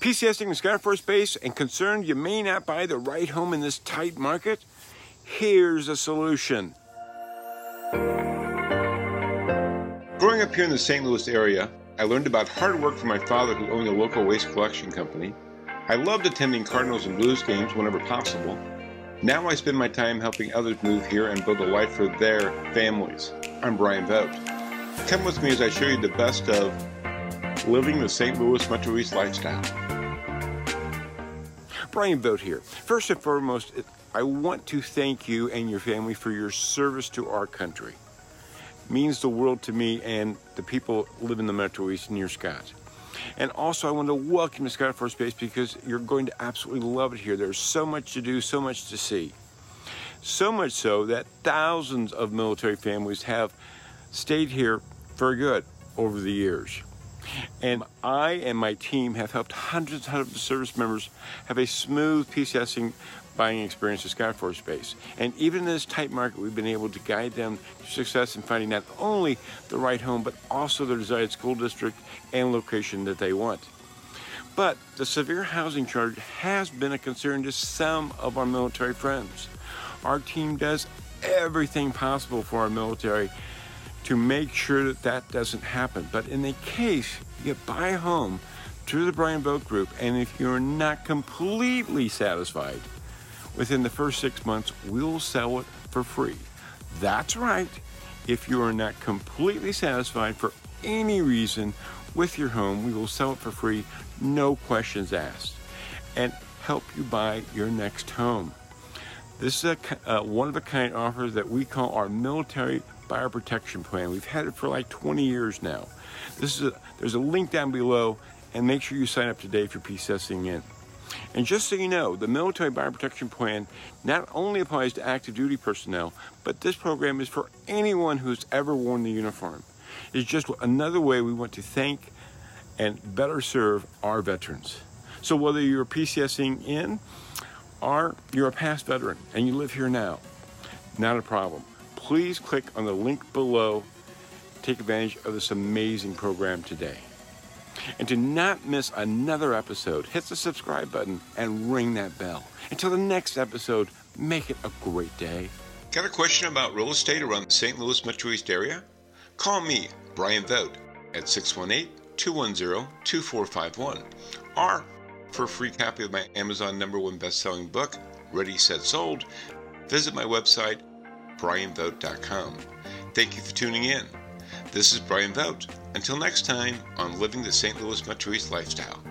PCSing in Scott Air Force Base and concerned you may not buy the right home in this tight market? Here's a solution. Growing up here in the St. Louis area, I learned about hard work from my father who owned a local waste collection company. I loved attending Cardinals and Blues games whenever possible. Now I spend my time helping others move here and build a life for their families. I'm Brian Vogt. Come with me as I show you the best of living the St. Louis Metro East lifestyle. Brian Vogt here. First and foremost, I want to thank you and your family for your service to our country. It means the world to me and the people live in the Metro East near Scott. And also, I want to welcome you to Scott Force Base because you're going to absolutely love it here. There's so much to do, so much to see. So much so that thousands of military families have stayed here for good over the years. And I and my team have helped hundreds and hundreds of service members have a smooth PCSing buying experience at Scott Air Force Base. And even in this tight market, we've been able to guide them to success in finding not only the right home, but also the desired school district and location that they want. But the severe housing shortage has been a concern to some of our military friends. Our team does everything possible for our military to make sure that that doesn't happen. But in the case you buy a home through the Brian Vogt Group, and if you're not completely satisfied, within the first six months, we'll sell it for free. That's right. If you are not completely satisfied for any reason with your home, we will sell it for free, no questions asked, and help you buy your next home. This is a uh, one of a kind offer that we call our military buyer protection plan. We've had it for like 20 years now. This is a, there's a link down below, and make sure you sign up today for PCSing in. And just so you know, the Military Buyer Protection Plan not only applies to active duty personnel, but this program is for anyone who's ever worn the uniform. It's just another way we want to thank and better serve our veterans. So whether you're PCSing in or you're a past veteran and you live here now, not a problem. Please click on the link below. Take advantage of this amazing program today. And to not miss another episode, hit the subscribe button and ring that bell. Until the next episode, make it a great day. Got a question about real estate around the St. Louis Metro East area? Call me, Brian Vogt, at 618 210 2451. Or for a free copy of my Amazon number one best selling book, Ready, Set, Sold, visit my website, brianvogt.com. Thank you for tuning in. This is Brian Vogt. Until next time on Living the St. Louis Metro East Lifestyle.